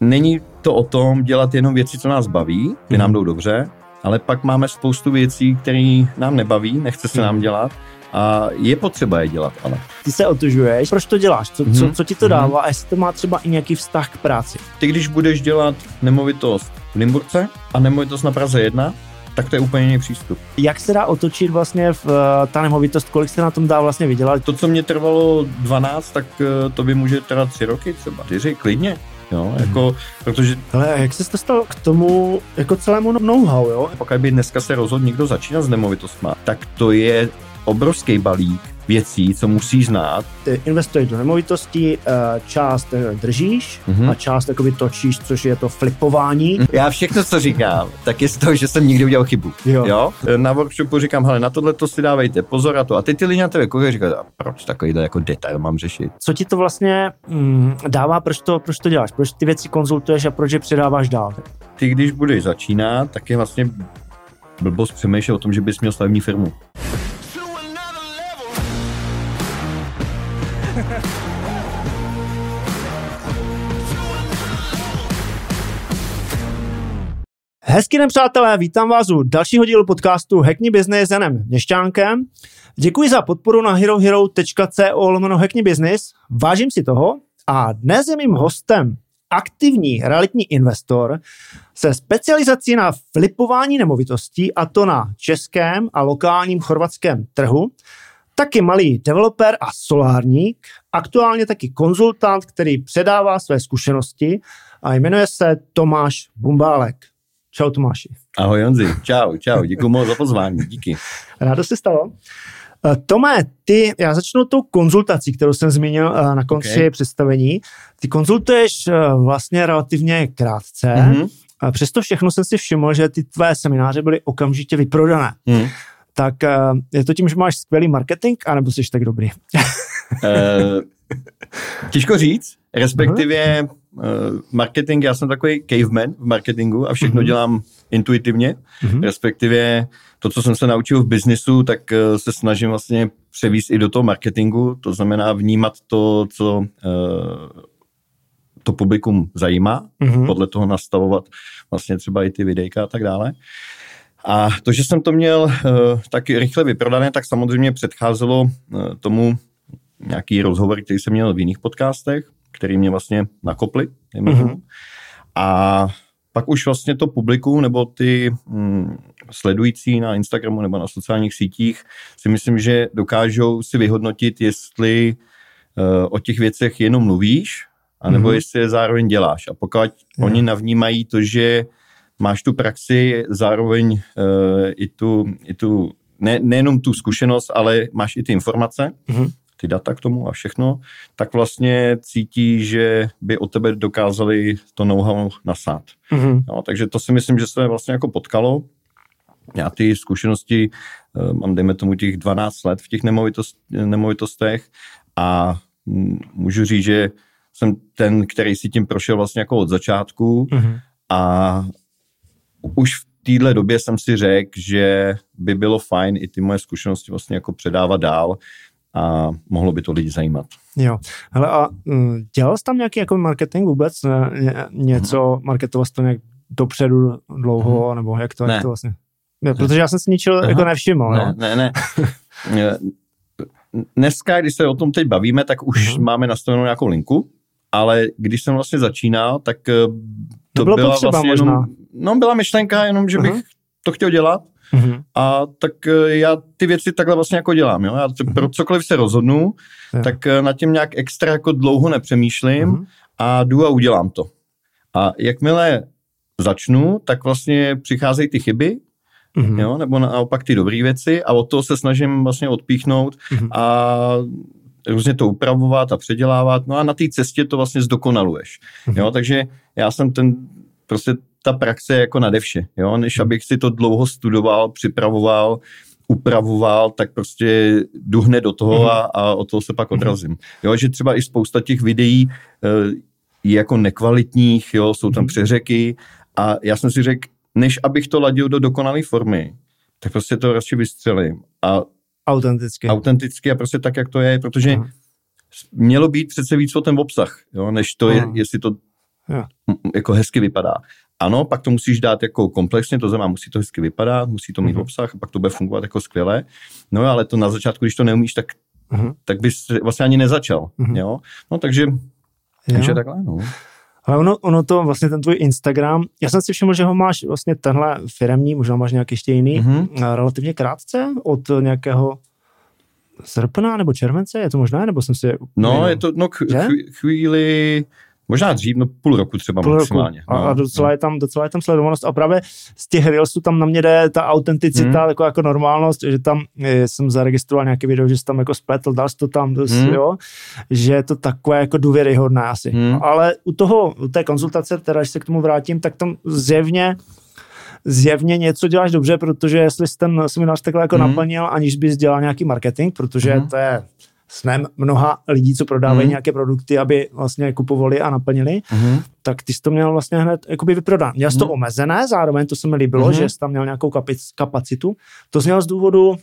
není to o tom dělat jenom věci, co nás baví, ty mm. nám jdou dobře, ale pak máme spoustu věcí, které nám nebaví, nechce se mm. nám dělat a je potřeba je dělat, ale. Ty se otužuješ, proč to děláš? Co, mm-hmm. co, co ti to dává mm-hmm. a jestli to má třeba i nějaký vztah k práci? Ty, když budeš dělat nemovitost v Limburce a nemovitost na Praze 1, tak to je úplně jiný přístup. Jak se dá otočit vlastně v, uh, ta nemovitost, kolik se na tom dá vlastně vydělat? To, co mě trvalo 12, tak uh, to by může trvat 3 roky třeba, 4, klidně. Jo, hmm. jako, protože... Ale jak se dostal k tomu jako celému know-how, jo? Pokud by dneska se rozhodl někdo začínat s nemovitostma, tak to je obrovský balík věcí, co musíš znát. Ty investuješ do nemovitosti, eh, část eh, držíš mm-hmm. a část takový točíš, což je to flipování. Já všechno, co říkám, tak je z toho, že jsem nikdy udělal chybu. Jo. jo? Na workshopu říkám, hele, na tohle to si dávejte pozor a to. A ty ty lidi na tebe koukají říkají, proč takovýhle jako detail mám řešit? Co ti to vlastně mm, dává, proč to, proč to děláš? Proč ty věci konzultuješ a proč je předáváš dál? Ty, když budeš začínat, tak je vlastně blbost přemýšlet o tom, že bys měl stavební firmu. Hezký den, přátelé, vítám vás u dalšího dílu podcastu Hackney Business s Janem Měšťánkem. Děkuji za podporu na herohero.co lomeno Hackney Business. Vážím si toho a dnes je mým hostem aktivní realitní investor se specializací na flipování nemovitostí a to na českém a lokálním chorvatském trhu taky malý developer a solárník, aktuálně taky konzultant, který předává své zkušenosti a jmenuje se Tomáš Bumbálek. Čau Tomáši. Ahoj Jonzi, čau, čau, děkuji moc za pozvání, díky. Rádo se stalo. Eh, Tome, ty, já začnu tou konzultací, kterou jsem zmínil eh, na konci okay. představení. Ty konzultuješ eh, vlastně relativně krátce, mm-hmm. a přesto všechno jsem si všiml, že ty tvé semináře byly okamžitě vyprodané. Mm tak eh, je to tím, že máš skvělý marketing, anebo jsi tak dobrý? uh, těžko říct, respektive uh, marketing, já jsem takový caveman v marketingu a všechno uh-huh. dělám intuitivně, uh-huh. respektive to, co jsem se naučil v biznisu, tak uh, se snažím vlastně převíst i do toho marketingu, to znamená vnímat to, co uh, to publikum zajímá, uh-huh. podle toho nastavovat vlastně třeba i ty videjka a tak dále. A to, že jsem to měl uh, tak rychle vyprodané, tak samozřejmě předcházelo uh, tomu nějaký rozhovor, který jsem měl v jiných podcastech, který mě vlastně nakopli. Mm-hmm. A pak už vlastně to publikum nebo ty mm, sledující na Instagramu nebo na sociálních sítích si myslím, že dokážou si vyhodnotit, jestli uh, o těch věcech jenom mluvíš, anebo mm-hmm. jestli je zároveň děláš. A pokud mm. oni navnímají to, že máš tu praxi, zároveň uh, i tu, i tu ne, nejenom tu zkušenost, ale máš i ty informace, mm-hmm. ty data k tomu a všechno, tak vlastně cítí, že by o tebe dokázali to know-how nasát. Mm-hmm. No, takže to si myslím, že se vlastně jako potkalo. Já ty zkušenosti uh, mám, dejme tomu, těch 12 let v těch nemovitost, nemovitostech a můžu říct, že jsem ten, který si tím prošel vlastně jako od začátku mm-hmm. a už v téhle době jsem si řekl, že by bylo fajn i ty moje zkušenosti vlastně jako předávat dál a mohlo by to lidi zajímat. Jo, hele a mm, dělal jsi tam nějaký jako marketing vůbec? Ně, něco, hmm. marketoval jsi to nějak dopředu dlouho, hmm. nebo jak to, ne. jak to vlastně? Ne, protože já jsem si ničeho jako nevšiml. Ne, ne, ne. Dneska, když se o tom teď bavíme, tak už hmm. máme nastavenou nějakou linku, ale když jsem vlastně začínal, tak eh, to bylo byla potřeba vlastně možná. Jenom, no byla myšlenka jenom, že bych uh-huh. to chtěl dělat uh-huh. a tak eh, já ty věci takhle vlastně jako dělám, jo. Já uh-huh. pro cokoliv se rozhodnu, uh-huh. tak eh, nad tím nějak extra jako dlouho nepřemýšlím uh-huh. a jdu a udělám to. A jakmile začnu, tak vlastně přicházejí ty chyby, mm-hmm. jo, nebo naopak ty dobré věci a od toho se snažím vlastně odpíchnout mm-hmm. a různě to upravovat a předělávat, no a na té cestě to vlastně zdokonaluješ. Mm-hmm. Jo, takže já jsem ten, prostě ta praxe je jako nade vše, jo, než mhm. abych si to dlouho studoval, připravoval, upravoval, tak prostě jdu hned do toho mm-hmm. a, a od toho se pak mhm. odrazím. Jo, že třeba i spousta těch videí uh, je jako nekvalitních, jo, jsou tam mm-hmm. přeřeky a já jsem si řekl, než abych to ladil do dokonalé formy, tak prostě to radši vystřelím a Autenticky. Autenticky a prostě tak, jak to je, protože Aha. mělo být přece víc o ten obsah, jo, než to je, jestli to Jo. Jako hezky vypadá. Ano, pak to musíš dát jako komplexně, to znamená, musí to hezky vypadat, musí to mít mm-hmm. obsah, pak to bude fungovat jako skvěle. No ale to na začátku, když to neumíš, tak, mm-hmm. tak bys vlastně ani nezačal. Mm-hmm. Jo? No takže, jo. takže takhle, no. Ale ono, ono to, vlastně ten tvůj Instagram, já jsem si všiml, že ho máš vlastně tenhle firemní, možná máš nějaký ještě jiný, mm-hmm. relativně krátce od nějakého srpna nebo července, je to možná, nebo jsem si... No, je to no, chvíli, Možná dřív, no půl roku třeba půl maximálně. Roku. A, no, a docela, no. je tam, docela je tam sledovanost. A právě z těch Reelsů tam na mě jde ta autenticita, hmm. jako, jako normálnost, že tam jsem zaregistroval nějaký video, že jsi tam jako spletl, dal jsi to tam, dost, hmm. jo, že je to takové jako důvěryhodné asi. Hmm. No, ale u toho, u té konzultace, teda, když se k tomu vrátím, tak tam zjevně zjevně něco děláš dobře, protože jestli jsi ten seminář takhle jako hmm. naplnil, aniž bys dělal nějaký marketing, protože hmm. to je snem mnoha lidí, co prodávají mm. nějaké produkty, aby vlastně kupovali a naplnili, mm. tak ty jsi to měl vlastně hned jakoby vyprodán. Měl jsi mm. to mhm. omezené, zároveň to se mi líbilo, mm. že jsi tam měl nějakou kapacitu. To jsi měl z důvodu,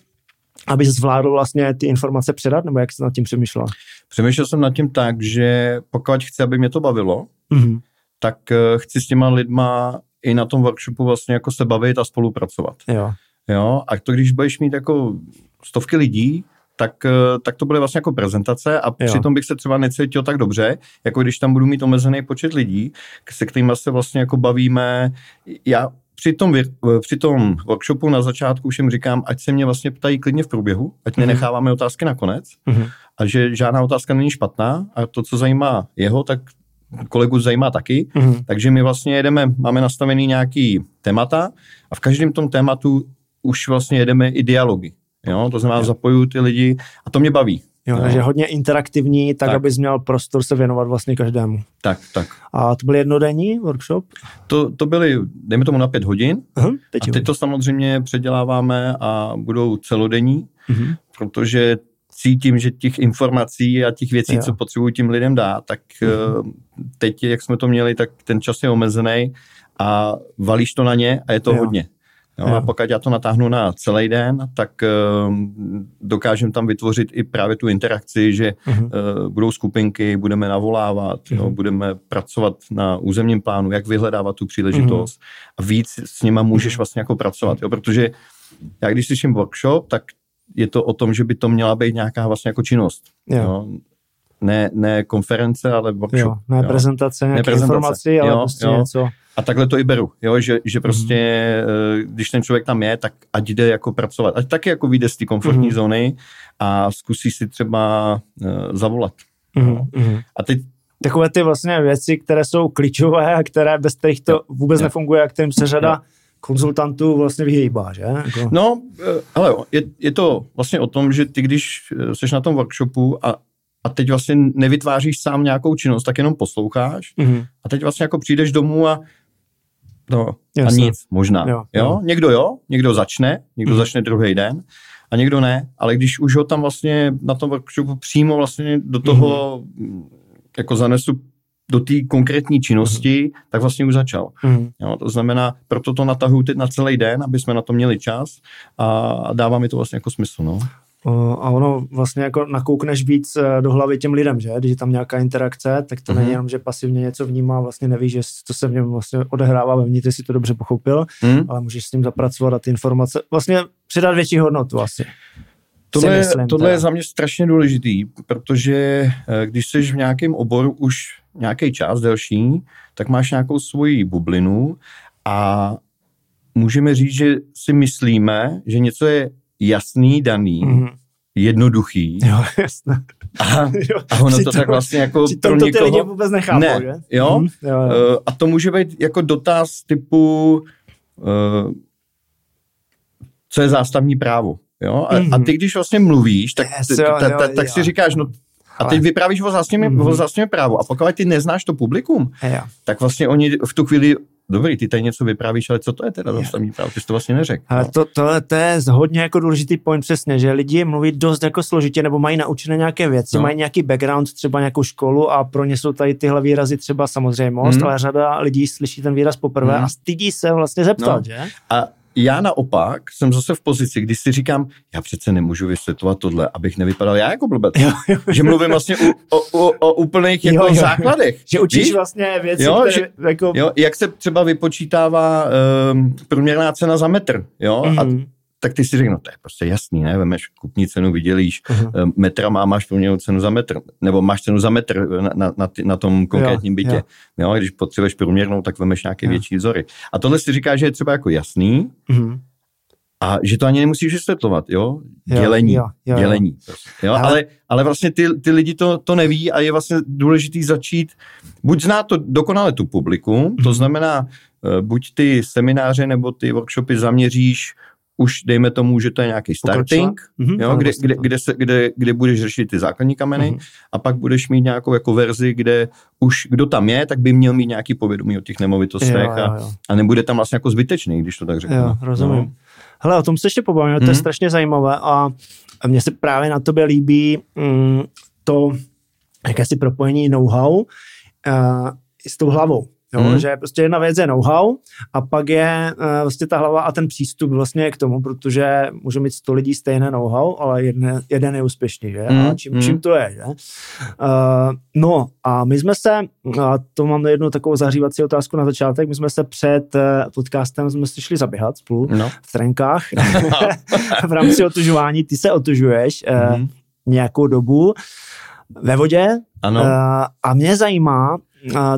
aby zvládl vlastně ty informace předat, nebo jak jsi nad tím přemýšlel? Přemýšlel jsem nad tím tak, že pokud chci, aby mě to bavilo, mm. tak uh, chci s těma lidma i na tom workshopu vlastně jako se bavit a spolupracovat. Jo. Jo, a to když budeš mít jako stovky lidí, tak, eh, tak to byly vlastně jako prezentace a jo. přitom bych se třeba necítil tak dobře, jako když tam budu mít omezený počet lidí, se kterými se vlastně jako bavíme. Já při tom, při tom workshopu na začátku už jim říkám, ať se mě vlastně ptají klidně v průběhu, ať mm-hmm. otázky na konec mm-hmm. a že žádná otázka není špatná a to, co zajímá jeho, tak kolegu zajímá taky, mm-hmm. takže my vlastně jedeme, máme nastavený nějaký témata a v každém tom tématu už vlastně jedeme i dialogy. Jo? To znamená, zapojuju ty lidi a to mě baví. Jo, jo. takže hodně interaktivní, tak, tak, abys měl prostor se věnovat vlastně každému. Tak, tak. A to byl jednodenní workshop? To, to byly, dejme tomu na pět hodin. Uh-huh, teď a teď to samozřejmě předěláváme a budou celodenní, uh-huh. protože cítím, že těch informací a těch věcí, jo. co potřebuji tím lidem dát, tak uh-huh. teď, jak jsme to měli, tak ten čas je omezený a valíš to na ně a je to jo. hodně. Jo, a pokud já to natáhnu na celý den, tak uh, dokážeme tam vytvořit i právě tu interakci, že uh-huh. uh, budou skupinky, budeme navolávat, uh-huh. jo, mhm. budeme pracovat na územním plánu, jak vyhledávat tu příležitost uh-huh. a víc s nima můžeš uh-huh. vlastně jako pracovat, jo, protože já když slyším workshop, tak je to o tom, že by to měla být nějaká vlastně jako činnost. Jo. Jo ne, ne konference, ale workshop. Jo, ne jo. prezentace, nějaké ne prezentace. ale jo, prostě jo. něco. A takhle to i beru, jo, že, že prostě, mm. když ten člověk tam je, tak ať jde jako pracovat. Ať taky jako vyjde z té komfortní mm. zóny a zkusí si třeba uh, zavolat. Mm. Mm. A teď Takové ty vlastně věci, které jsou klíčové a které bez kterých to vůbec jo. nefunguje a kterým se řada jo. konzultantů vlastně vyhýbá, že? Jako... No, eh, ale je, je to vlastně o tom, že ty, když jsi na tom workshopu a a teď vlastně nevytváříš sám nějakou činnost, tak jenom posloucháš mm-hmm. a teď vlastně jako přijdeš domů a no, a nic, možná. Jo, jo. jo? Někdo jo, někdo začne, někdo mm-hmm. začne druhý den a někdo ne, ale když už ho tam vlastně na tom workshopu přímo vlastně do toho mm-hmm. jako zanesu do té konkrétní činnosti, mm-hmm. tak vlastně už začal. Mm-hmm. Jo, to znamená, proto to natahuju teď na celý den, aby jsme na to měli čas a dává mi to vlastně jako smysl. No. A ono vlastně jako nakoukneš víc eh, do hlavy těm lidem, že? Když je tam nějaká interakce, tak to mm-hmm. není mhm. jenom, že pasivně něco vnímá, vlastně neví, že to se v něm vlastně odehrává vevnitř, si to dobře pochopil, mm. ale můžeš s tím zapracovat a ty informace, vlastně přidat větší hodnotu asi. Tohle, myslím, tohle je za mě strašně důležitý, protože eh, když jsi v nějakém oboru už nějaký čas delší, tak máš nějakou svoji bublinu a můžeme říct, že si myslíme, že něco je jasný, daný, mm-hmm. jednoduchý. Jo, jasné. A, a ono to tak vlastně jako pro to někoho... ty lidi vůbec nechápou, ne, že? Jo? Mm, jo, jo. Uh, a to může být jako dotaz typu uh, co je zástavní právo. Jo? A, mm. a ty, když vlastně mluvíš, tak, yes, jo, ta, ta, jo, tak jo. si říkáš, no a teď vyprávíš o zástavním, mm-hmm. o právu. A pokud ty neznáš to publikum, jo. tak vlastně oni v tu chvíli dobrý, ty tady něco vyprávíš, ale co to je teda zastavní právo? Ty jsi to vlastně neřekl. Ale no. to, to, to, je hodně jako důležitý point přesně, že lidi mluví dost jako složitě nebo mají naučené nějaké věci, no. mají nějaký background, třeba nějakou školu a pro ně jsou tady tyhle výrazy třeba samozřejmost, hmm. ale řada lidí slyší ten výraz poprvé hmm. a stydí se vlastně zeptat, no. že? A já naopak jsem zase v pozici, kdy si říkám, já přece nemůžu vysvětlovat tohle, abych nevypadal já jako blbec. Jo, jo. Že mluvím vlastně o, o, o, o úplných jako jo, jo. základech. Že učíš Víš? vlastně věci, jo, které že, jako... Jo, jak se třeba vypočítává um, průměrná cena za metr, jo, mm-hmm. a mhm tak ty si řekl, no to je prostě jasný, ne, vemeš kupní cenu, vydělíš, uh-huh. metra má, máš průměrnou cenu za metr, nebo máš cenu za metr na, na, na, ty, na tom konkrétním jo, bytě. Jo. jo. když potřebuješ průměrnou, tak vemeš nějaké jo. větší vzory. A tohle si říká, že je třeba jako jasný, uh-huh. A že to ani nemusíš vysvětlovat, jo? Dělení, jo, jo, jo, dělení. Jo. Jo? Ale, ale, ale vlastně ty, ty lidi to, to neví a je vlastně důležitý začít, buď zná to dokonale tu publikum, to znamená, eh, buď ty semináře nebo ty workshopy zaměříš už dejme tomu, že to je nějaký starting, mm-hmm, jo, kde, kde, kde, se, kde, kde budeš řešit ty základní kameny mm-hmm. a pak budeš mít nějakou jako verzi, kde už kdo tam je, tak by měl mít nějaký povědomí o těch nemovitostech jo, jo, jo. A, a nebude tam vlastně jako zbytečný, když to tak řeknu. Jo, rozumím. No. Hele, o tom se ještě pobavíme, mm-hmm. to je mhm. strašně zajímavé a, a mně se právě na tobě líbí mm, to jakési propojení know-how uh, s tou hlavou. Jo, hmm. Že prostě jedna věc je know-how a pak je uh, vlastně ta hlava a ten přístup vlastně k tomu, protože může mít sto lidí stejné know-how, ale jedne, jeden je úspěšný, že? Hmm. A čím, hmm. čím to je, že? Uh, no a my jsme se, a to mám jednu takovou zahřívací otázku na začátek, my jsme se před uh, podcastem jsme si šli zaběhat spolu no. v trenkách v rámci otužování, ty se otužuješ uh, hmm. nějakou dobu ve vodě ano. Uh, a mě zajímá,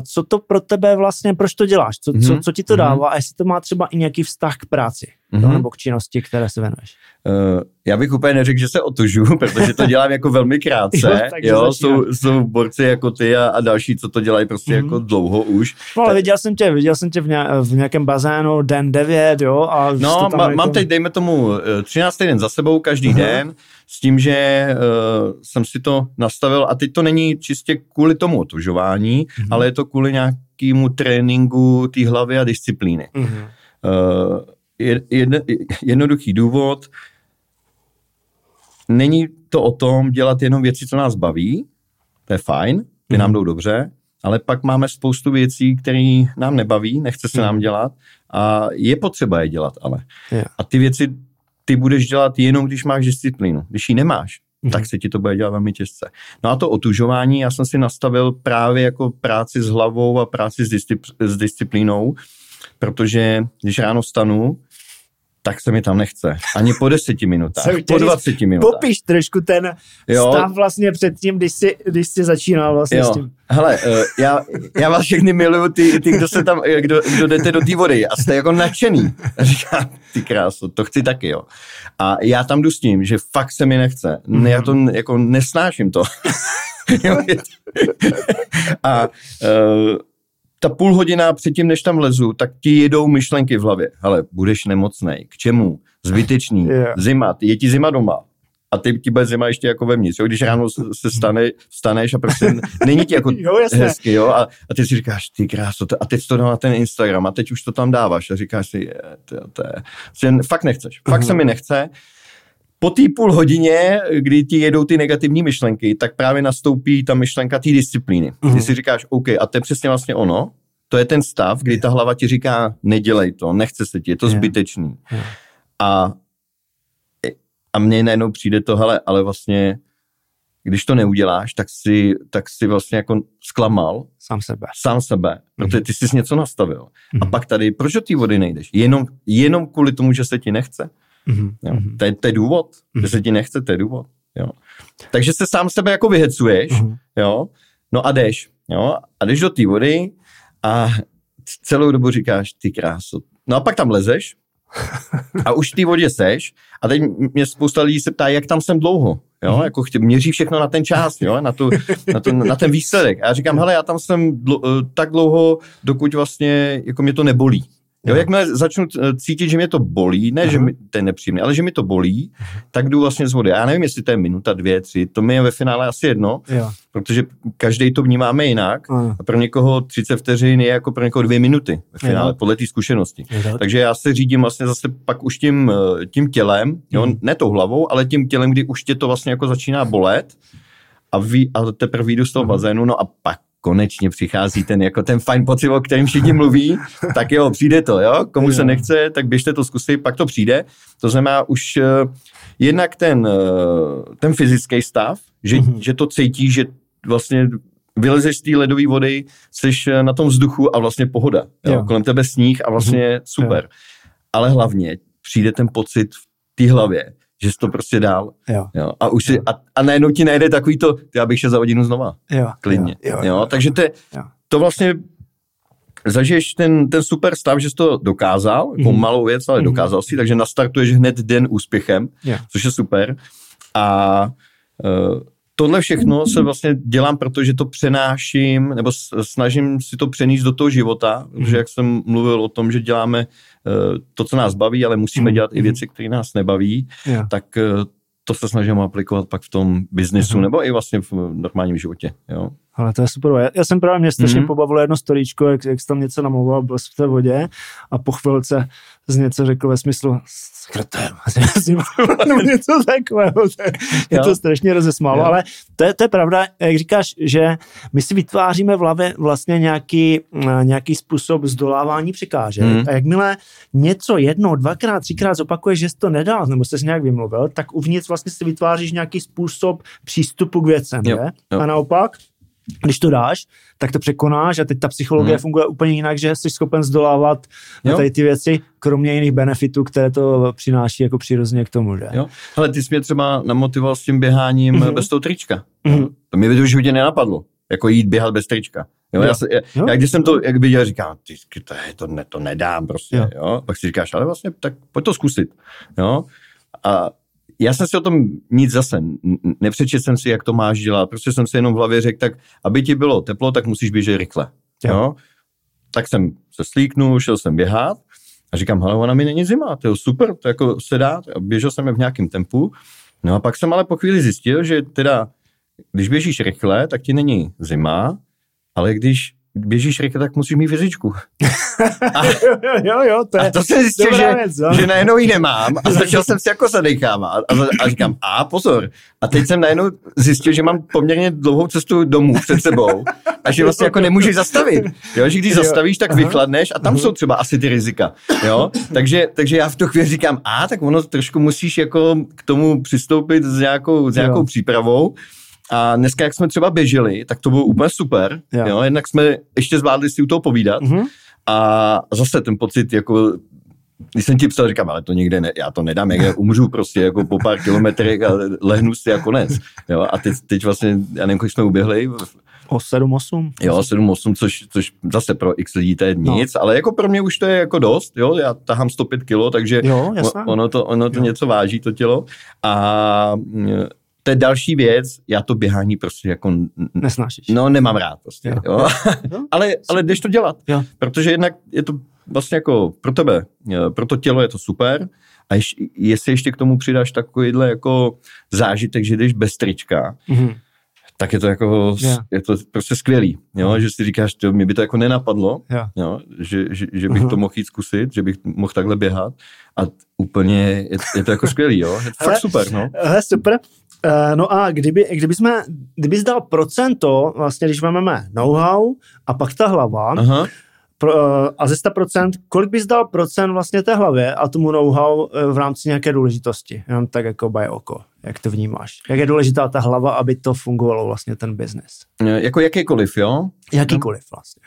co to pro tebe vlastně, proč to děláš, co, mm-hmm. co, mhm. co ti to mhm. dává mm-hmm. a jestli to má třeba i nějaký vztah k práci mm-hmm. nebo k činnosti, které se věnuješ. Uh, já bych úplně neřekl, že se otužu, protože to dělám jako velmi krátce. jo, jo jsou, jsou borci jako ty a, a další, co to dělají prostě mm-hmm. jako dlouho už. No ale viděl jsem tě, viděl jsem tě v, ně, v nějakém bazénu den 9, jo. A no, tam má, jako... mám teď, dejme tomu, 13. den za sebou každý uh-huh. den, s tím, že uh, jsem si to nastavil a teď to není čistě kvůli tomu otužování, mm-hmm. ale je to kvůli nějakému tréninku té hlavy a disciplíny. Mm-hmm. Uh, je, jed, jednoduchý důvod, není to o tom dělat jenom věci, co nás baví, to je fajn, ty mm-hmm. nám jdou dobře, ale pak máme spoustu věcí, které nám nebaví, nechce se mm. nám dělat a je potřeba je dělat, ale. Yeah. A ty věci ty budeš dělat jenom, když máš disciplínu. Když ji nemáš, mm-hmm. tak se ti to bude dělat velmi těžce. No a to otužování, já jsem si nastavil právě jako práci s hlavou a práci s, discipl- s disciplínou, protože když ráno stanu, tak se mi tam nechce. Ani po deseti minutách, po dvaceti minutách. Popiš trošku ten jo. stav vlastně před tím, když jsi, když jsi začínal vlastně jo. s tím. Hele, uh, já, já vás všechny miluju, ty, ty kdo, se tam, eh, kdo, kdo jdete do té vody a jste jako nadšený. A říkám, ty krásu, to chci taky, jo. A já tam jdu s tím, že fakt se mi nechce. Mm. Já to jako nesnáším to. a uh, ta půl hodina předtím, než tam lezu, tak ti jedou myšlenky v hlavě. Ale budeš nemocný. K čemu? Zbytečný. Yeah. Zima. Je ti zima doma. A ty ti bude zima ještě jako vevnitř. Jo? Když ráno se stane, staneš a prostě není ti jako jo, hezky. Jo? A, a ty si říkáš, ty krásu, a teď to na ten Instagram a teď už to tam dáváš a říkáš si, je, to, to je, to fakt nechceš. Fakt se mi nechce po té půl hodině, kdy ti jedou ty negativní myšlenky, tak právě nastoupí ta myšlenka té disciplíny. Mm. Ty si říkáš, OK, a to je přesně vlastně ono, to je ten stav, kdy ta hlava ti říká, nedělej to, nechce se ti, je to yeah. zbytečný. Yeah. A, a mně najednou přijde to, hele, ale vlastně, když to neuděláš, tak si, tak si vlastně jako zklamal. Sám sebe. Sám sebe, protože mhm. ty jsi něco nastavil. Mm. A mhm. pak tady, proč do té vody nejdeš? Jenom, jenom kvůli tomu, že se ti nechce? Mm-hmm. Jo. Mhm. To, je, to je důvod, mm-hmm. že se ti nechce, to je důvod. Jo. Takže se sám sebe jako vyhecuješ, mm-hmm. jo, no a jdeš, jo, a jdeš do té vody a celou dobu říkáš, ty krásu. No a pak tam lezeš a už v té vodě seš a teď mě spousta lidí se ptá, jak tam jsem dlouho, jo, mm-hmm. jako chtě, měří všechno na ten čas, jo, na, tu, na, tu, na ten výsledek. A já říkám, hele, já tam jsem dlo, eh, tak dlouho, dokud vlastně, jako mě to nebolí. Jo, jakmile začnu cítit, že mě to bolí, ne, Aha. že mi, to je nepříjemné, ale že mi to bolí, tak jdu vlastně z vody. Já nevím, jestli to je minuta, dvě, tři, to mi je ve finále asi jedno, jo. protože každý to vnímáme jinak Aha. a pro někoho 30 vteřin je jako pro někoho dvě minuty ve finále, jo. podle té zkušenosti. Jo. Takže já se řídím vlastně zase pak už tím, eh, tím tělem, jo, hmm. ne tou hlavou, ale tím tělem, kdy už tě to vlastně jako začíná bolet a, ví, a teprve vyjdu z toho bazénu, no a pak konečně přichází ten, jako ten fajn pocit, o kterém všichni mluví, tak jo, přijde to, jo, komu se nechce, tak běžte to zkusit, pak to přijde. To znamená už uh, jednak ten, uh, ten fyzický stav, že, mm-hmm. že to cítí, že vlastně vylezeš z té ledové vody, jsi eh, na tom vzduchu a vlastně pohoda. Jo? Jo. Kolem tebe sníh a vlastně mm-hmm. super. Jo. Ale hlavně přijde ten pocit v té hlavě, že jsi to prostě dál. Jo. Jo. A, už si, jo. a, a najednou ti najde takový to, já bych šel za hodinu znova. Jo. Klidně. Jo. Jo. Jo. Takže to, jo. to vlastně zažiješ ten, ten super stav, že jsi to dokázal, mm-hmm. jako mhm. malou věc, ale mm-hmm. dokázal si, takže nastartuješ hned den úspěchem, yeah. což je super. A uh, tohle všechno se vlastně dělám, protože to přenáším, nebo snažím si to přenést do toho života, mm. protože jak jsem mluvil o tom, že děláme uh, to, co nás baví, ale musíme mm. dělat i věci, které nás nebaví, yeah. tak uh, to se snažím aplikovat pak v tom biznesu, mm. nebo i vlastně v normálním životě. Jo. Ale to je super. Já, já jsem právě mě strašně mm-hmm. pobavilo jedno storíčko, jak, jak tam něco namlouval, byl v té vodě a po chvilce z něco řekl ve smyslu s krtem, něco takového. Je to strašně rozesmálo, ale to je, to je pravda, jak říkáš, že my si vytváříme v hlavě vlastně nějaký, eh, nějaký způsob zdolávání překážek mm. a jakmile něco jednou, dvakrát, třikrát zopakuješ, že jsi to nedal, nebo jsi nějak vymluvil, tak uvnitř vlastně si vytváříš nějaký způsob přístupu k věcem. Jo, jo. A naopak, když to dáš, tak to překonáš a teď ta psychologie hmm. funguje úplně jinak, že jsi schopen zdolávat jo. tady ty věci, kromě jiných benefitů, které to přináší jako přirozeně k tomu. Že? Jo. Ale ty jsi mě třeba namotivoval s tím běháním mm-hmm. bez toho trička. Mm-hmm. To mi v životě nenapadlo, jako jít běhat bez trička. Jo, jo. Já, se, já, já, když jsem to jak viděl, říkám, ty, to, je, to, ne, to nedám prostě, jo. jo. Pak si říkáš, ale vlastně, tak pojď to zkusit, jo. A já jsem si o tom nic zase, nepřečet jsem si, jak to máš dělat, prostě jsem si jenom v hlavě řekl, tak aby ti bylo teplo, tak musíš běžet rychle. Jo. jo? Tak jsem se slíknul, šel jsem běhat a říkám, hele, ona mi není zima, to je super, to jako se dá, běžel jsem v nějakém tempu. No a pak jsem ale po chvíli zjistil, že teda, když běžíš rychle, tak ti není zima, ale když běžíš rychle, tak musíš mít fyzičku. A, jo, jo, jo, to, je a to jsem zjistil, že, věc, že najednou ji nemám a začal jsem si jako zadechávat a, a říkám, a pozor. A teď jsem najednou zjistil, že mám poměrně dlouhou cestu domů před sebou a že vlastně jako nemůžeš zastavit. Jo, že když zastavíš, tak vychladneš a tam jsou třeba asi ty rizika. Jo? Takže, takže já v tu chvíli říkám, a tak ono trošku musíš jako k tomu přistoupit s nějakou, s nějakou přípravou. A dneska, jak jsme třeba běželi, tak to bylo úplně super. Jo. Jo? Jednak jsme ještě zvládli si u toho povídat. Mm-hmm. A zase ten pocit, jako když jsem ti psal, říkám, ale to nikde ne, já to nedám, jak já umřu prostě jako po pár kilometrech a lehnu si a konec. Jo? A teď, teď vlastně, já nevím, kolik jsme uběhli. O 7-8. Jo, 7-8, což, což zase pro x lidí to je no. nic, no. ale jako pro mě už to je jako dost, jo, já tahám 105 kilo, takže jo, ono to, ono to jo. něco váží, to tělo. A to je další věc, já to běhání prostě jako... Nesnášíš. No, nemám rád prostě, jo. jo. ale, ale jdeš to dělat, jo. protože jednak je to vlastně jako pro tebe, pro to tělo je to super a ješ, jestli ještě k tomu přidáš takovýhle jako zážitek, že jdeš bez trička, mm-hmm. tak je to jako, yeah. je to prostě skvělý, jo, mm. že si říkáš, to mi by to jako nenapadlo, yeah. jo, že, že, že bych uh-huh. to mohl jít zkusit, že bych mohl takhle běhat a úplně je, je to jako skvělý, jo, je to fakt super, no. Hele, super, no a kdyby, kdyby jsme, kdyby dal procento, vlastně když máme know-how a pak ta hlava, Aha. Pro, uh, a ze 100%, kolik bys dal procent vlastně té hlavě a tomu know-how uh, v rámci nějaké důležitosti? Jenom tak jako by oko. Jak to vnímáš? Jak je důležitá ta hlava, aby to fungovalo vlastně ten biznis? Jako jakýkoliv, jo? Jakýkoliv vlastně.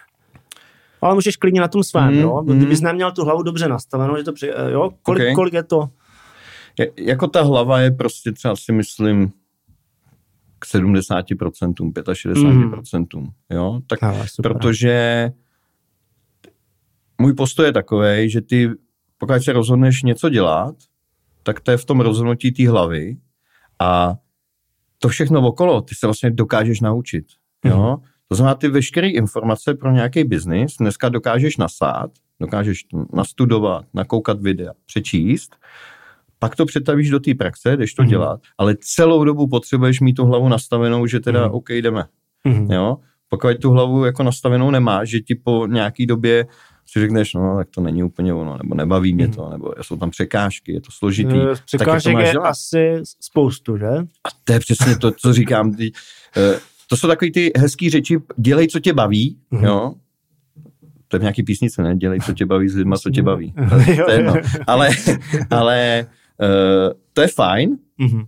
Ale můžeš klidně na tom svém, mm, jo? Mm. Kdybys neměl tu hlavu dobře nastavenou, že to při, jo? Kolik, okay. kolik je to? Je, jako ta hlava je prostě třeba si myslím k 70%, 65%, mm. jo, tak Ale, protože můj postoj je takový, že ty, pokud se rozhodneš něco dělat, tak to je v tom rozhodnutí té hlavy a to všechno okolo ty se vlastně dokážeš naučit, jo. Mm. To znamená, ty veškeré informace pro nějaký biznis dneska dokážeš nasát, dokážeš nastudovat, nakoukat videa, přečíst pak to přetavíš do té praxe, jdeš to mm-hmm. dělat, ale celou dobu potřebuješ mít tu hlavu nastavenou, že teda mm-hmm. OK, jdeme. Mm-hmm. Jo? Pokud tu hlavu jako nastavenou nemáš, že ti po nějaký době si řekneš, no tak to není úplně ono, nebo nebaví mě mm-hmm. to, nebo jsou tam překážky, je to složitý. No, překážek je dělat? asi spoustu, že? A to je přesně to, co říkám. Ty, uh, to jsou takový ty hezký řeči, dělej, co tě baví, mm-hmm. jo, to je v nějaký písnice, ne? Dělej, co tě baví s lidma, co tě baví. To je jedno. Ale, ale to je fajn, mm-hmm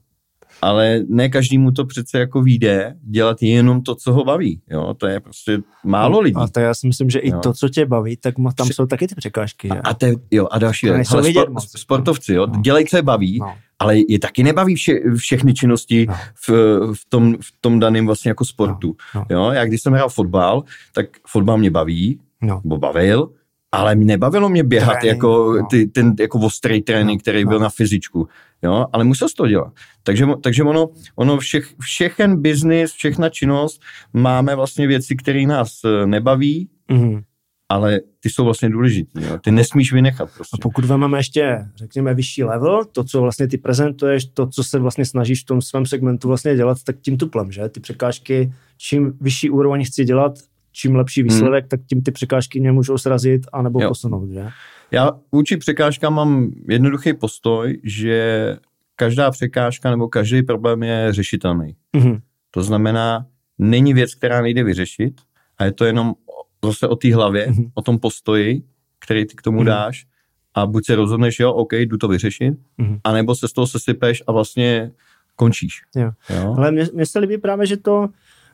ale ne každému to přece jako vyjde dělat jenom to, co ho baví. Jo? To je prostě málo lidí. A to já si myslím, že i jo. to, co tě baví, tak tam jsou taky ty překážky. A, a, te, jo, a další věc. sport, sportovci, jo? No. dělej, co je baví, no. ale je taky nebaví vše, všechny činnosti no. v, v, tom, v tom daném vlastně jako sportu. No. No. Jo? Já když jsem hrál fotbal, tak fotbal mě baví, no. nebo bavil, ale nebavilo mě běhat trénink, jako no. ty, ten jako ostrý trénink, který no. byl na fyzičku, jo, ale musel jsi to dělat. Takže, takže ono, ono všech, všechen biznis, všechna činnost, máme vlastně věci, které nás eh, nebaví, mm-hmm. ale ty jsou vlastně důležité. Ty nesmíš vynechat. Prostě. A pokud máme ještě, řekněme, vyšší level, to, co vlastně ty prezentuješ, to, co se vlastně snažíš v tom svém segmentu vlastně dělat, tak tím tuplem, že? Ty překážky, čím vyšší úroveň chci dělat, čím lepší hmm. výsledek, hmm. tak tím ty překážky mě můžou srazit anebo jo. posunout, že? Já vůči překážkám mám jednoduchý postoj, že každá překážka nebo každý problém je řešitelný. Mm-hmm. To znamená, není věc, která nejde vyřešit a je to jenom zase o té hlavě, mm-hmm. o tom postoji, který ty k tomu mm-hmm. dáš a buď se rozhodneš, jo, OK, jdu to vyřešit, mm-hmm. anebo se z toho sesypeš a vlastně končíš. Jo. Jo? Ale mně se líbí právě, že to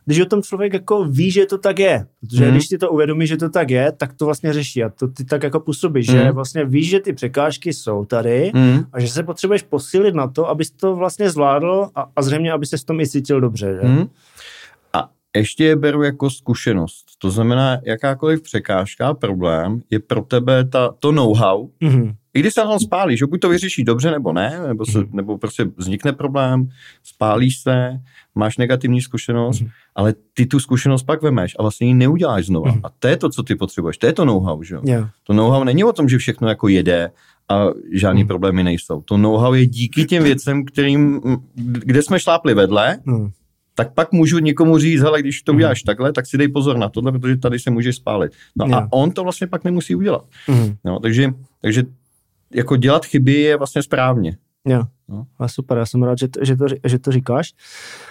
když o tom člověk jako ví, že to tak je, protože mm. když si to uvědomí, že to tak je, tak to vlastně řeší a to ty tak jako působí, mm. že mhm. vlastně víš, že ty překážky jsou tady mm. a že se potřebuješ posílit na to, abys to vlastně zvládl a, a zřejmě, aby se s tom i cítil dobře, že? Mm. Ještě je beru jako zkušenost. To znamená, jakákoliv překážka, problém je pro tebe ta, to know-how, mm i když se tam spálíš, že buď to vyřešíš dobře nebo ne, nebo, se, mm. nebo prostě vznikne problém, spálíš se, máš negativní zkušenost, mm. ale ty tu zkušenost pak vemeš a vlastně ji neuděláš znova. Mm. A to je to, co ty potřebuješ, to je to know-how, že Yeah. To know-how není o tom, že všechno jako jede a žádný mm. problémy nejsou. To know-how je díky těm věcem, kterým, kde jsme šlápli vedle, mm tak pak můžu někomu říct, hele, když to uděláš mm. takhle, tak si dej pozor na tohle, protože tady se může spálit. No yeah. a on to vlastně pak nemusí udělat. Mm. No, takže, takže jako dělat chyby je vlastně správně. Jo, no. a super, já jsem rád, že to, že, to, že to říkáš.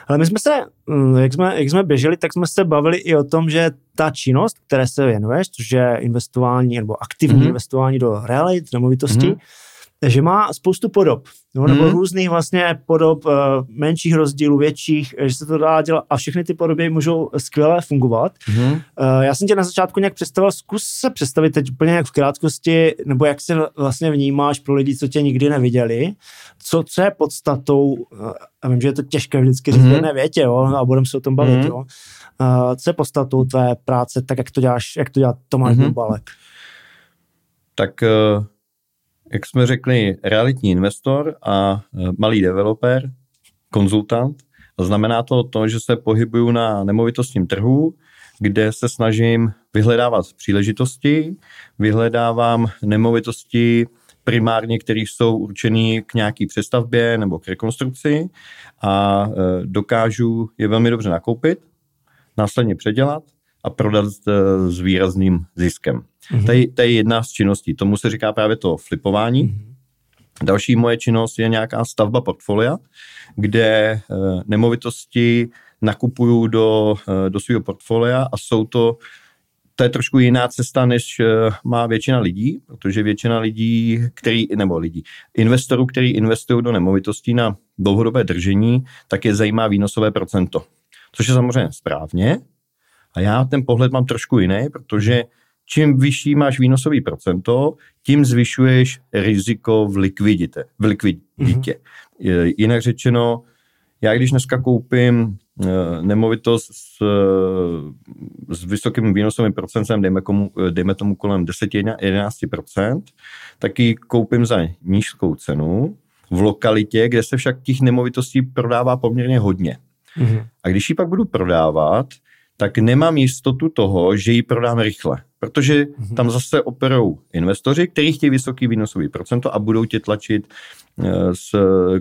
Ale my jsme se, mm, jak jsme, jak jsme běželi, tak jsme se bavili i o tom, že ta činnost, které se věnuješ, což je investování nebo aktivní mm-hmm. investování do realit, nemovitostí, mm-hmm že má spoustu podob, no, nebo hmm. různých vlastně podob, uh, menších rozdílů, větších, že se to dá dělat a všechny ty podoby můžou skvěle fungovat. Hmm. Já jsem tě na začátku nějak představil, zkus se představit teď úplně jak v krátkosti, nebo jak se vlastně vnímáš pro lidi, co tě nikdy neviděli, co, co je podstatou, já vím, že je to těžké vždycky říct hmm. jedné větě, jo, a budeme se o tom bavit, hmm. jo. Co je podstatou tvé práce, tak jak to děláš, jak to dělá Tomáš hmm. Balek? Tak uh jak jsme řekli, realitní investor a e, malý developer, konzultant. Znamená to to, že se pohybuju na nemovitostním trhu, kde se snažím vyhledávat příležitosti, vyhledávám nemovitosti primárně, které jsou určené k nějaký přestavbě nebo k rekonstrukci a e, dokážu je velmi dobře nakoupit, následně předělat a prodat e, s výrazným ziskem. Mm-hmm. To, je, to je jedna z činností. Tomu se říká právě to flipování. Mm-hmm. Další moje činnost je nějaká stavba portfolia, kde e, nemovitosti nakupuju do, e, do svého portfolia a jsou to to je trošku jiná cesta, než má většina lidí, protože většina lidí, který, nebo lidí, investorů, který investují do nemovitostí na dlouhodobé držení, tak je zajímá výnosové procento. Což je samozřejmě správně. A já ten pohled mám trošku jiný, protože čím vyšší máš výnosový procento, tím zvyšuješ riziko v likviditě. V likviditě. Mm-hmm. Jinak řečeno, já když dneska koupím eh, nemovitost s, eh, s vysokým výnosovým procentem, dejme, komu, eh, dejme tomu kolem 10-11%, tak ji koupím za nízkou cenu v lokalitě, kde se však těch nemovitostí prodává poměrně hodně. Mm-hmm. A když ji pak budu prodávat, tak nemám jistotu toho, že ji prodám rychle. Protože mm-hmm. tam zase operou investoři, kteří chtějí vysoký výnosový procento a budou tě tlačit uh, s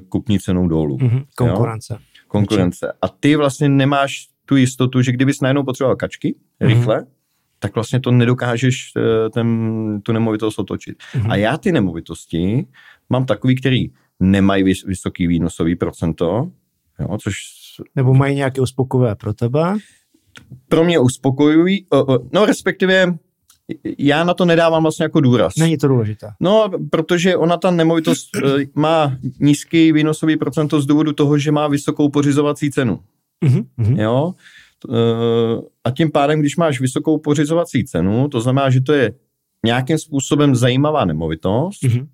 kupní cenou dolů. Mm-hmm. Konkurence. Jo? Konkurence. A ty vlastně nemáš tu jistotu, že kdybys najednou potřeboval kačky mm-hmm. rychle, tak vlastně to nedokážeš uh, ten, tu nemovitost otočit. Mm-hmm. A já ty nemovitosti mám takový, který nemají vys- vysoký výnosový procento, jo, což Nebo mají nějaké uspokojivé pro tebe? Pro mě uspokojují, no respektive já na to nedávám vlastně jako důraz. Není to důležité. No, protože ona ta nemovitost eh, má nízký výnosový procento z důvodu toho, že má vysokou pořizovací cenu. Mm-hmm. Jo? Eh, a tím pádem, když máš vysokou pořizovací cenu, to znamená, že to je nějakým způsobem zajímavá nemovitost, mm-hmm.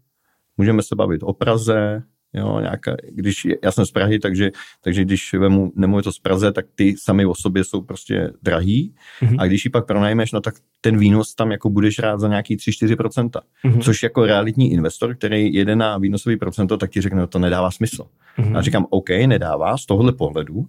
můžeme se bavit o Praze, Jo, nějaká, když, já jsem z Prahy, takže, takže když vemu nemovitost z Praze, tak ty sami o sobě jsou prostě drahý mm-hmm. a když ji pak pronajmeš, no tak ten výnos tam jako budeš rád za nějaký 3-4%. Mm-hmm. Což jako realitní investor, který jede na výnosový procento, tak ti řekne, no to nedává smysl. Mm-hmm. A říkám, OK, nedává z tohohle pohledu,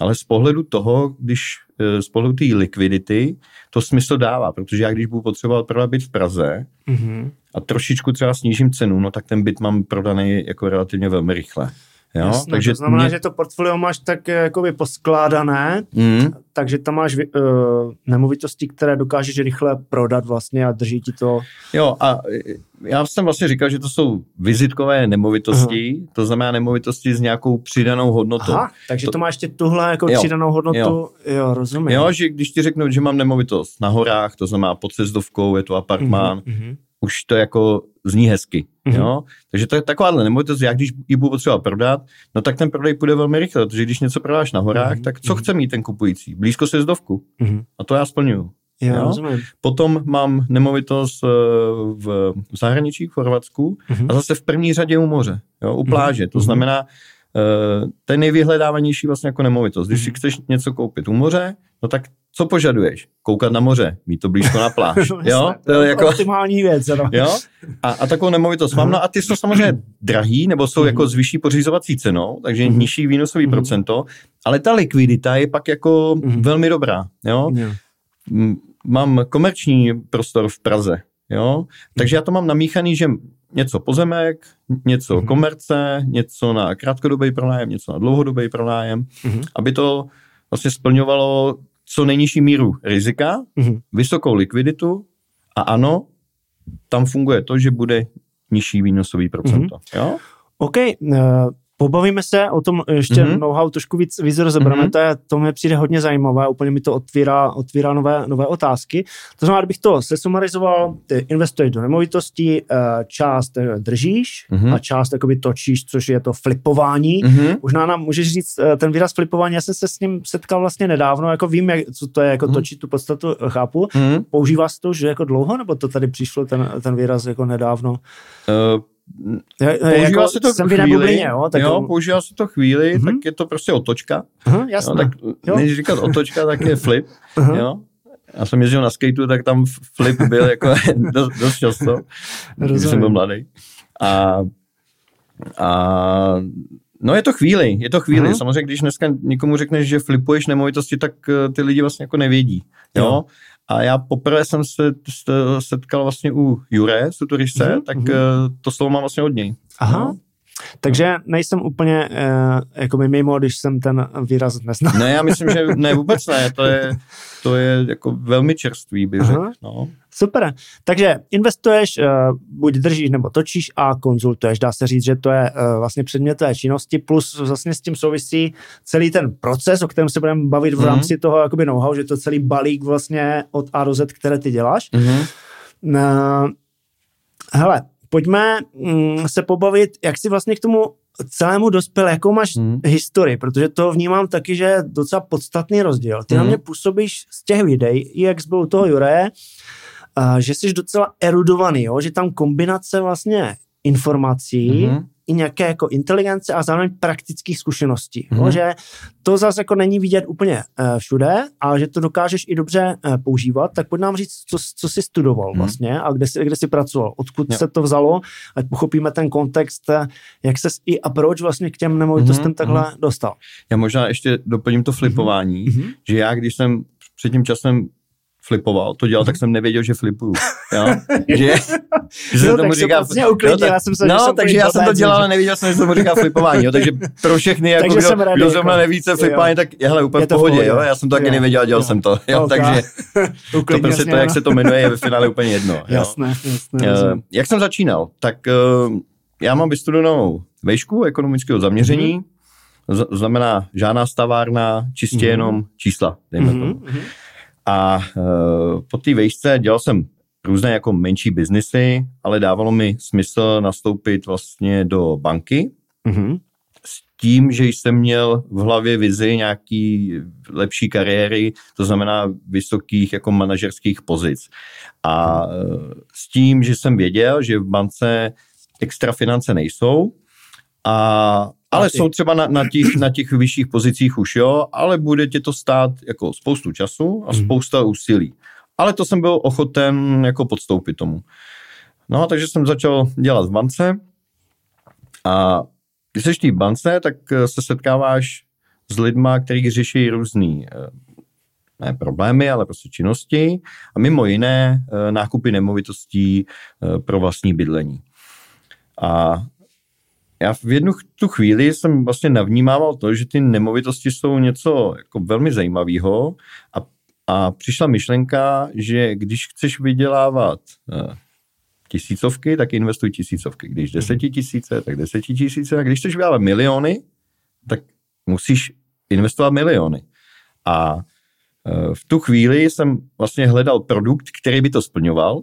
ale z pohledu toho, když eh, z pohledu té likvidity, to smysl dává, protože já když budu potřebovat prodat byt v Praze mm-hmm. a trošičku třeba snížím cenu, no tak ten byt mám prodaný jako relativně velmi rychle. Jo? Jasné, takže to znamená, mě... že to portfolio máš tak jakoby poskládané, mm. takže tam máš uh, nemovitosti, které dokážeš rychle prodat vlastně a drží ti to. Jo a já jsem vlastně říkal, že to jsou vizitkové nemovitosti, uh-huh. to znamená nemovitosti s nějakou přidanou hodnotou. Aha, takže to, to má ještě tuhle jako jo, přidanou hodnotu, jo. jo, rozumím. Jo, že když ti řeknu, že mám nemovitost na horách, to znamená pod cezdovkou, je to apartmán, uh-huh už to jako zní hezky. Mm-hmm. Jo? Takže to je takováhle nemovitost, já když ji budu potřeba prodat, no tak ten prodej půjde velmi rychle, protože když něco prodáš na horách, mm-hmm. tak co mm-hmm. chce mít ten kupující? Blízko se zdovku. Mm-hmm. A to já splňuju. Já jo? Potom mám nemovitost eh, v zahraničí, v Chorvatsku, mm-hmm. a zase v první řadě u moře, jo? u pláže. Mm-hmm. To znamená, uh, to je nejvyhledávanější vlastně jako nemovitost. Když mm-hmm. si chceš něco koupit u moře, no tak co požaduješ? Koukat na moře, mít to blízko na pláž. no, jo? To je jako... Optimální věc. No. jo? A, a takovou nemovitost mám. No a ty jsou samozřejmě drahý, nebo jsou jako s vyšší pořizovací cenou, takže mm-hmm. nižší výnosový mm-hmm. procento, ale ta likvidita je pak jako velmi dobrá. Jo? Mám komerční prostor v Praze, jo? takže já to mám namíchaný, že něco pozemek, něco mm-hmm. komerce, něco na krátkodobý pronájem, něco na dlouhodobý pronájem, mm-hmm. aby to vlastně splňovalo co nejnižší míru rizika, mm-hmm. vysokou likviditu a ano, tam funguje to, že bude nižší výnosový procento. Mm-hmm. Jo? OK, uh, Pobavíme se o tom ještě mm-hmm. know-how trošku víc, víc rozebereme, mm-hmm. to, je, to mi přijde hodně zajímavé, úplně mi to otvírá, otvírá nové, nové otázky. To znamená, kdybych to sesumarizoval, ty investuješ do nemovitosti, eh, část eh, držíš mm-hmm. a část jakoby točíš, což je to flipování. Mm-hmm. Možná nám můžeš říct eh, ten výraz flipování, já jsem se s ním setkal vlastně nedávno, jako vím, jak, co to je, jako mm-hmm. točit tu podstatu, chápu. Mm-hmm. Používá se to už jako dlouho, nebo to tady přišlo ten, ten výraz jako nedávno? Uh, používá jako se to jsem chvíli, Bublině, jo, tak jo, používá se to chvíli, uh-huh. tak je to prostě otočka. Uh-huh, jasně. Jo, tak jo. než říkat otočka, tak je flip. Uh-huh. Jo. Já jsem jezdil na skateu, tak tam flip byl jako dost, dost často, když jsem byl mladý. A, a No je to chvíli, je to chvíli. Uh-huh. Samozřejmě, když dneska někomu řekneš, že flipuješ nemovitosti, tak eh, ty lidi vlastně jako nevědí. Jo? jo. A já poprvé jsem se setkal vlastně u Jure Suturišce, mm-hmm. tak mm-hmm. to slovo mám vlastně od něj. Aha. No. Takže nejsem úplně uh, jako mimo, když jsem ten výraz neznal. Ne, já myslím, že ne, vůbec ne. To je, to je jako velmi čerstvý, bych řekl. No. Super. Takže investuješ, uh, buď držíš nebo točíš a konzultuješ. Dá se říct, že to je uh, vlastně předmět té činnosti, plus vlastně s tím souvisí celý ten proces, o kterém se budeme bavit v mm-hmm. rámci toho jakoby know-how, že to celý balík vlastně od A do Z, které ty děláš. Mm-hmm. Hele, pojďme mm, se pobavit, jak si vlastně k tomu celému dospěl, jakou máš hmm. historii, protože to vnímám taky, že je docela podstatný rozdíl. Ty hmm. na mě působíš z těch videí, jak byl toho Jure, že jsi docela erudovaný, jo? že tam kombinace vlastně informací mm-hmm i nějaké jako inteligence a zároveň praktických zkušeností. Mm. No, že to zase jako není vidět úplně uh, všude, ale že to dokážeš i dobře uh, používat, tak pojď nám říct, co, co jsi studoval mm. vlastně a kde jsi, kde jsi pracoval, odkud jo. se to vzalo, ať pochopíme ten kontext, eh, jak se i a proč vlastně k těm nemovitostem mm. takhle mm. dostal. Já možná ještě doplním to flipování, mm. že já, když jsem před tím časem flipoval, to dělal, tak jsem nevěděl, že flipuju. Jo? že, že jsem tomu říká, vlastně uklidnil, no, tak, já jsem se, no, jsem takže já jsem to dělal, ale nevěděl jsem, že tomu říká flipování. Jo? Takže pro všechny, jako kdo, kdo jako, zrovna neví, co flipování, tak je hele, úplně v pohodě. Jo? Já jsem to taky nevěděl, dělal jo. jsem to. Jo? Okay. Takže to prostě to, jak se to jmenuje, je ve finále úplně jedno. Jo? Jasné, jasné. Uh, jak jsem začínal? Tak uh, já mám vystudovanou vejšku ekonomického zaměření, mm-hmm znamená žádná stavárna, čistě mm-hmm. jenom čísla, dejme mm-hmm. tomu. A uh, po té vejšce dělal jsem různé jako menší biznesy, ale dávalo mi smysl nastoupit vlastně do banky. Mm-hmm. S tím, že jsem měl v hlavě vizi nějaký lepší kariéry, to znamená vysokých jako manažerských pozic. A uh, s tím, že jsem věděl, že v bance extra finance nejsou, a, ale jsou třeba na, na, těch, na těch vyšších pozicích už jo, ale bude tě to stát jako spoustu času a mhm. spousta úsilí. Ale to jsem byl ochoten jako podstoupit tomu. No, takže jsem začal dělat v bance a když jsi v té bance, tak eh, se setkáváš s lidma, kteří řeší různý eh, ne problémy, ale prostě činnosti a mimo jiné eh, nákupy nemovitostí pro vlastní bydlení. A já v jednu tu chvíli jsem vlastně navnímával to, že ty nemovitosti jsou něco jako velmi zajímavého a, a přišla myšlenka, že když chceš vydělávat uh, tisícovky, tak investuj tisícovky. Když mhm. desetitisíce, tak desetitisíce. A když chceš vydělávat miliony, tak musíš investovat miliony. A uh, v tu chvíli jsem vlastně hledal produkt, který by to splňoval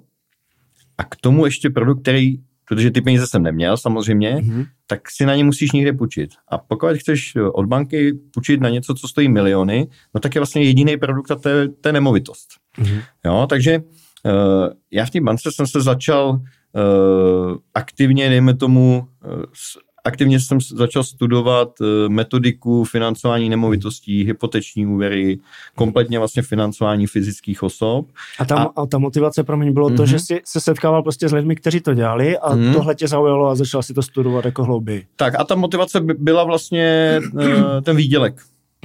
a k tomu ještě produkt, který protože ty peníze jsem neměl samozřejmě, mm-hmm. tak si na ně musíš někde půjčit. A pokud chceš od banky půjčit na něco, co stojí miliony, no tak je vlastně jediný produkt a to je, to je nemovitost. Mm-hmm. Jo, takže uh, já v té bance jsem se začal uh, aktivně, dejme tomu, uh, aktivně jsem začal studovat eh, metodiku financování nemovitostí, hypoteční úvěry, kompletně vlastně financování fyzických osob. A ta, a, a ta motivace pro mě bylo mm-hmm. to, že mhm. jsi se setkával prostě s lidmi, kteří to dělali a mm-hmm. tohle tě zaujalo a začal si to studovat jako hlouběji. Tak a ta motivace byla vlastně eh, ten výdělek.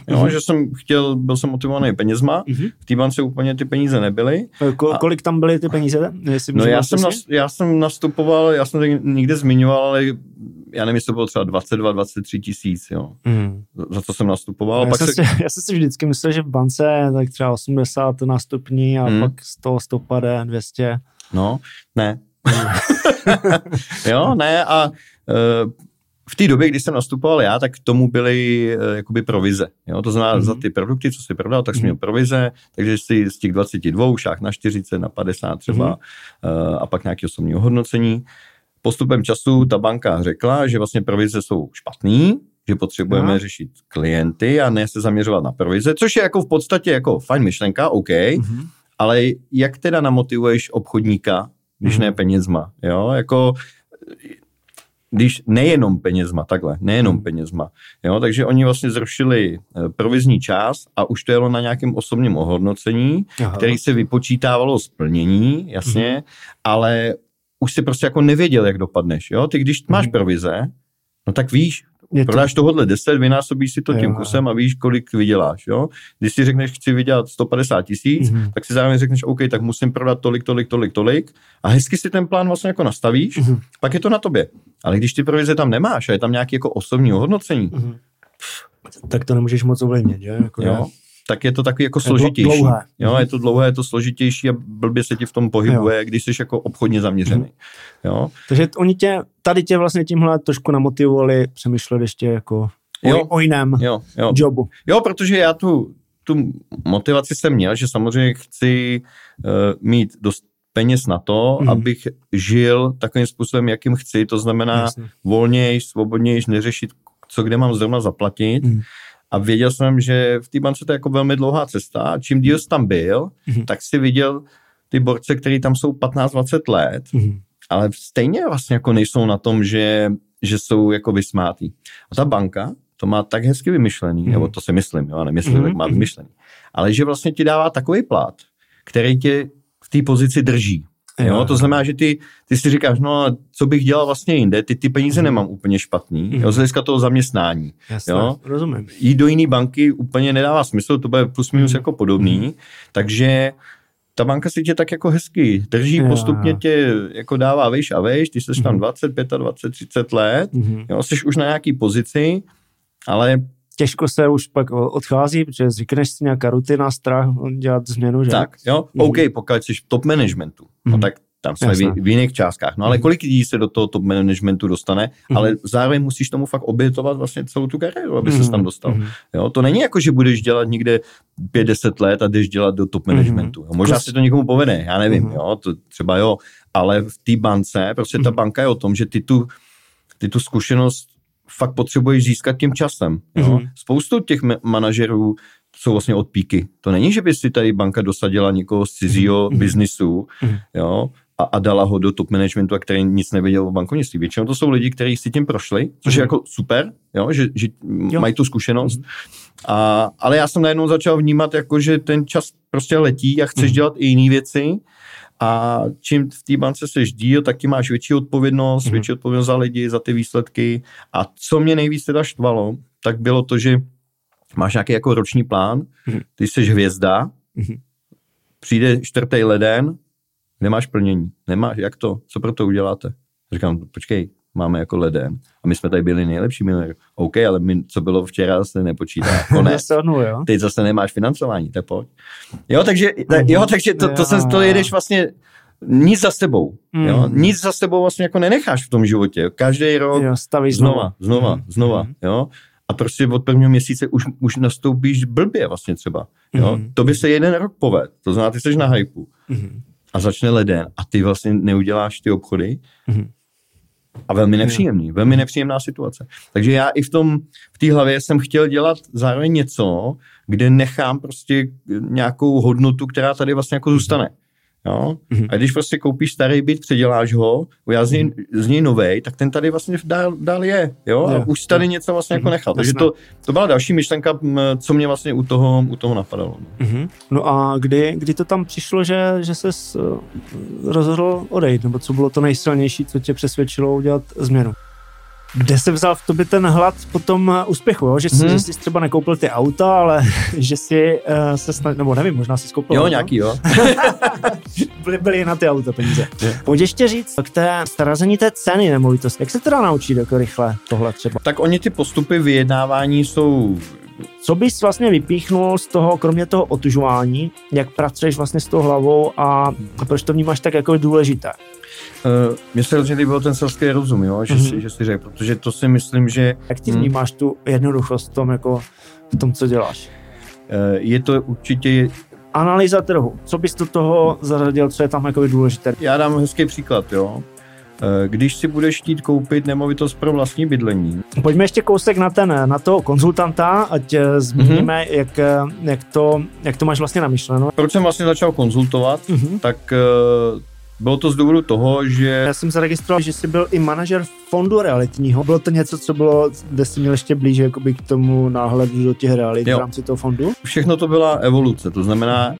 Jo, mm-hmm. že jsem chtěl, byl jsem motivovaný penězma, mm-hmm. v té bance úplně ty peníze nebyly. Ko, kolik tam byly ty peníze? Jestli no já jsem, nas, já jsem nastupoval, já jsem to nikde zmiňoval, ale já nevím, jestli to bylo třeba 22, 23 tisíc, jo. Mm. Za to jsem nastupoval. Já, pak jsem se... si, já jsem si vždycky myslel, že v bance tak třeba 80 nástupní a mm. pak 100, 150, 200. No, ne. jo, ne a uh, v té době, kdy jsem nastupoval já, tak k tomu byly uh, jakoby provize. Jo? To znamená, mm-hmm. za ty produkty, co jsi prodal, tak jsi mm-hmm. měl provize, takže jsi z těch 22 šách na 40, na 50 třeba mm-hmm. uh, a pak nějaké osobní ohodnocení. Postupem času ta banka řekla, že vlastně provize jsou špatný, že potřebujeme Aha. řešit klienty a ne se zaměřovat na provize, což je jako v podstatě jako fajn myšlenka, OK, mm-hmm. ale jak teda namotivuješ obchodníka, když mm-hmm. ne penězma, jo, jako když nejenom penězma, takhle, nejenom hmm. penězma. Jo, takže oni vlastně zrušili eh, provizní část a už to jelo na nějakém osobním ohodnocení, Aha. který se vypočítávalo splnění, jasně, hmm. ale už si prostě jako nevěděl, jak dopadneš. Jo? Ty když máš hmm. provize, no tak víš, je prodáš to... tohohle 10, vynásobíš si to tím kusem a víš, kolik vyděláš. Jo? Když si řekneš, chci vydělat 150 tisíc, mm-hmm. tak si zároveň řekneš, OK, tak musím prodat tolik, tolik, tolik, tolik a hezky si ten plán vlastně jako nastavíš, mm-hmm. pak je to na tobě. Ale když ty provize tam nemáš a je tam nějaké jako osobní ohodnocení, mm-hmm. tak to nemůžeš moc ovlivnit, že? Jako jo tak je to takový jako složitější. Dlouhé. Jo, je to dlouhé, je to složitější a blbě se ti v tom pohybuje, jo. když jsi jako obchodně zaměřený. Mhm. Jo. Takže oni tě, tady tě vlastně tímhle trošku namotivovali přemýšlet ještě jako jo. O, o jiném jo, jo. jobu. Jo, protože já tu, tu motivaci jsem měl, že samozřejmě chci uh, mít dost peněz na to, mm. abych žil takovým způsobem, jakým chci, to znamená volnějš, svobodnějš, neřešit, co kde mám zrovna zaplatit. Mm a věděl jsem, že v té bance to je jako velmi dlouhá cesta a čím díl jsi tam byl, mm-hmm. tak si viděl ty borce, který tam jsou 15-20 let, mm-hmm. ale stejně vlastně jako nejsou na tom, že, že jsou jako vysmátý. A ta banka to má tak hezky vymyšlený, mm-hmm. nebo to si myslím, jo, nemyslím, mm-hmm. tak má vymyšlený, ale že vlastně ti dává takový plat, který tě v té pozici drží. Jo, jo, to znamená, že ty, ty si říkáš, no co bych dělal vlastně jinde, ty ty peníze mm. nemám úplně špatný, mm. jo, z hlediska toho zaměstnání. Jasně, jo. rozumím. Jít do jiné banky úplně nedává smysl, to bude plus minus mm. jako podobný, mm. takže ta banka si tě tak jako hezky drží, jo, postupně tě jako dává vejš a vejš, ty jsi tam mm. 20, 25, 30 let, mm. jo, jsi už na nějaký pozici, ale těžko se už pak odchází, protože zvykneš si nějaká rutina, strach dělat změnu, že? Tak, jo, mm. OK, pokud jsi v top managementu, mm. no mhm. tak tam jsme v, v jiných částkách. No ale mhm. kolik lidí se do toho top managementu dostane, mm-hmm. ale zároveň musíš tomu fakt obětovat vlastně celou tu kariéru, aby mm-hmm. se tam dostal. Mm-hmm. Jo, to není jako, že budeš dělat někde 5-10 let a jdeš dělat do top managementu. Mm-hmm. Možná se to někomu povede, já nevím, mm-hmm. jo, to třeba jo, ale v té bance, prostě mm-hmm. ta mhm. banka je o tom, že ty tu, ty tu zkušenost fakt potřebuješ získat tím časem. Jo? Mm-hmm. Spoustu těch manažerů jsou vlastně od píky. To není, že by si tady banka dosadila někoho z cizího mm-hmm. biznisu, mm-hmm. jo, a, a dala ho do top managementu, a který nic nevěděl o bankovnictví. Většinou to jsou lidi, kteří si tím prošli, což mm-hmm. je jako super, jo, že, že jo. mají tu zkušenost. Mm-hmm. A, ale já jsem najednou začal vnímat, jako, že ten čas prostě letí a chceš mm-hmm. dělat i jiné věci. A čím v té bance seš díl, taky máš větší odpovědnost, mm-hmm. větší odpovědnost za lidi, za ty výsledky. A co mě nejvíc teda štvalo, tak bylo to, že máš nějaký jako roční plán, mm-hmm. ty jsi hvězda, mm-hmm. přijde čtvrtý leden, nemáš plnění, nemáš, jak to, co pro to uděláte? Říkám, počkej, máme jako leden a my jsme tady byli nejlepší milionér. OK, ale my, co bylo včera, se nepočítá. Konec. Teď zase nemáš financování, tak pojď. Jo, takže, jo, takže to, to, jsem, to jedeš vlastně nic za sebou. Mm. Jo? Nic za sebou vlastně jako nenecháš v tom životě. Každý rok jo, znova, znova, znova, mm. znova. Jo? a prostě od prvního měsíce už, už nastoupíš blbě vlastně třeba. Jo? Mm-hmm. To by se jeden rok poved, to znamená, ty jsi na hypu mm-hmm. a začne leden a ty vlastně neuděláš ty obchody mm-hmm. A velmi nepříjemný, velmi nepříjemná situace. Takže já i v tom, v té hlavě jsem chtěl dělat zároveň něco, kde nechám prostě nějakou hodnotu, která tady vlastně jako zůstane. Jo? Mm-hmm. A když prostě koupíš starý byt, předěláš ho, uděláš z něj, z něj novej, tak ten tady vlastně dál, dál je. Jo? A už tady je. něco vlastně mm-hmm. jako nechal. Takže to, to byla další myšlenka, co mě vlastně u toho, u toho napadalo. Mm-hmm. No a kdy, kdy to tam přišlo, že, že se rozhodl odejít, nebo co bylo to nejsilnější, co tě přesvědčilo udělat změnu? Kde se vzal v tobě ten hlad po tom eh, úspěchu, jo? Že, jsi, hmm. že jsi třeba nekoupil ty auta, ale že jsi uh, se snad, nebo nevím, možná jsi koupil Jo, auta. nějaký, jo. byly, byly na ty auta peníze. Pojď ještě říct k té starazení té ceny nemovitosti. Jak se teda naučit jako rychle tohle třeba? Tak oni ty postupy vyjednávání jsou co bys vlastně vypíchnul z toho, kromě toho otužování, jak pracuješ vlastně s tou hlavou a proč to vnímáš tak jako důležité? Uh, mně se hrozně líbil ten selský rozum, jo? Že, mm-hmm. si, že si řekl, protože to si myslím, že... Jak ty hmm. vnímáš tu jednoduchost v tom, jako, v tom, co děláš? Uh, je to určitě... Analýza trhu. Co bys do toho zařadil, co je tam jako důležité? Já dám hezký příklad, jo. Eh, když si budeš chtít koupit nemovitost pro vlastní bydlení. Pojďme ještě kousek na ten, na toho konzultanta, ať zmíníme, mm-hmm. jak, jak, to, jak to máš vlastně namyšleno. Proč jsem vlastně začal konzultovat, mm-hmm. tak bylo to z důvodu toho, že... Já jsem zaregistroval, že jsi byl i manažer fondu realitního. Bylo to něco, co bylo, kde jsi měl ještě blíže jakoby k tomu náhledu do těch realit jo. v rámci toho fondu? Všechno to byla evoluce, to znamená,